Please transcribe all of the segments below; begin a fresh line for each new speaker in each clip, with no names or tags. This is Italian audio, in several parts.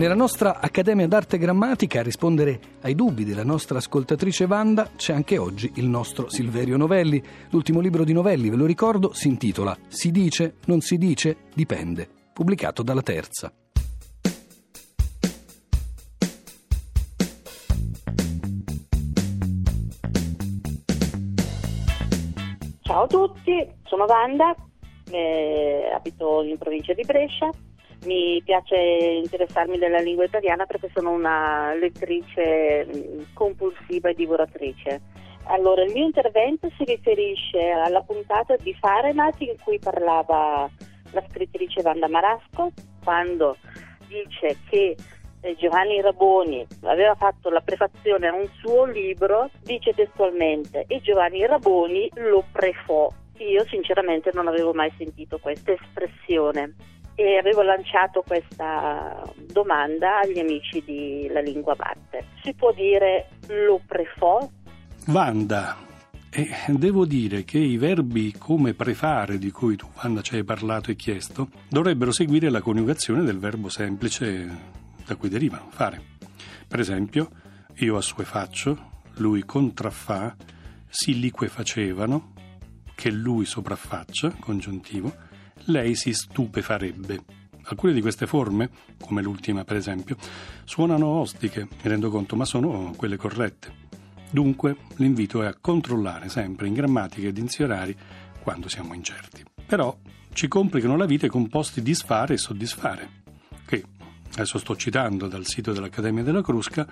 Nella nostra Accademia d'Arte Grammatica a rispondere ai dubbi della nostra ascoltatrice Wanda c'è anche oggi il nostro Silverio Novelli. L'ultimo libro di Novelli, ve lo ricordo, si intitola Si dice, non si dice, dipende, pubblicato dalla Terza.
Ciao a tutti, sono Wanda, eh, abito in provincia di Brescia. Mi piace interessarmi della lingua italiana perché sono una lettrice mm, compulsiva e divoratrice. Allora, il mio intervento si riferisce alla puntata di Fahrenheit in cui parlava la scrittrice Wanda Marasco quando dice che eh, Giovanni Raboni aveva fatto la prefazione a un suo libro, dice testualmente, e Giovanni Raboni lo prefò. Io sinceramente non avevo mai sentito questa espressione e avevo lanciato questa domanda agli amici di La Lingua Batte. Si può dire lo prefò?
Wanda, eh, devo dire che i verbi come prefare, di cui tu Wanda ci hai parlato e chiesto, dovrebbero seguire la coniugazione del verbo semplice da cui derivano, fare. Per esempio, io assuefaccio, lui contraffà, si liquefacevano, che lui sopraffaccia, congiuntivo, lei si stupefarebbe. Alcune di queste forme, come l'ultima per esempio, suonano ostiche, mi rendo conto, ma sono quelle corrette. Dunque l'invito è a controllare sempre in grammatica e dizionari quando siamo incerti. Però ci complicano la vita i composti disfare e soddisfare, che adesso sto citando dal sito dell'Accademia della Crusca,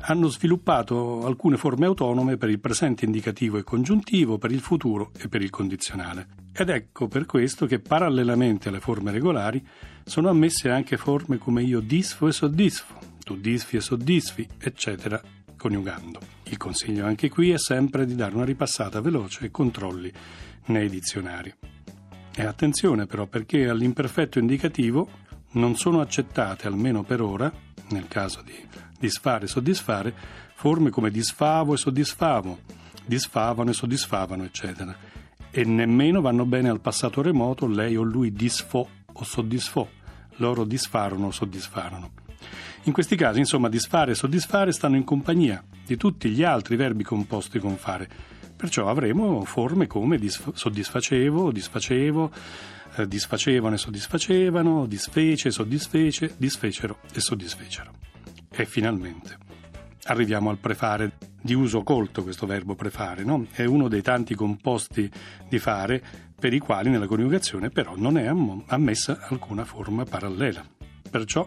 hanno sviluppato alcune forme autonome per il presente indicativo e congiuntivo, per il futuro e per il condizionale. Ed ecco per questo che parallelamente alle forme regolari sono ammesse anche forme come io disfo e soddisfo, tu disfi e soddisfi, eccetera, coniugando. Il consiglio anche qui è sempre di dare una ripassata veloce e controlli nei dizionari. E attenzione però perché all'imperfetto indicativo non sono accettate, almeno per ora, nel caso di disfare e soddisfare, forme come disfavo e soddisfavo, disfavano e soddisfavano, eccetera. E nemmeno vanno bene al passato remoto lei o lui disfò o soddisfò, loro disfarono o soddisfarono. In questi casi, insomma, disfare e soddisfare stanno in compagnia di tutti gli altri verbi composti con fare. Perciò avremo forme come disf- soddisfacevo, disfacevo, eh, disfacevano e soddisfacevano, disfece, soddisfece, disfecero e soddisfecero. E finalmente arriviamo al prefare, di uso colto questo verbo prefare, no? è uno dei tanti composti di fare per i quali nella coniugazione però non è ammessa alcuna forma parallela. Perciò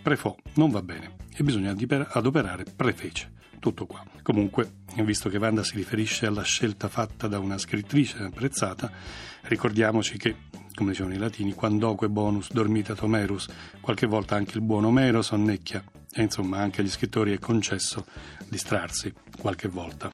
prefò non va bene e bisogna adoperare prefece. Tutto qua. Comunque, visto che Wanda si riferisce alla scelta fatta da una scrittrice apprezzata, ricordiamoci che, come dicevano i latini, quandoque bonus dormita tomerus, qualche volta anche il buon Omero sonnecchia, e insomma anche agli scrittori è concesso distrarsi qualche volta.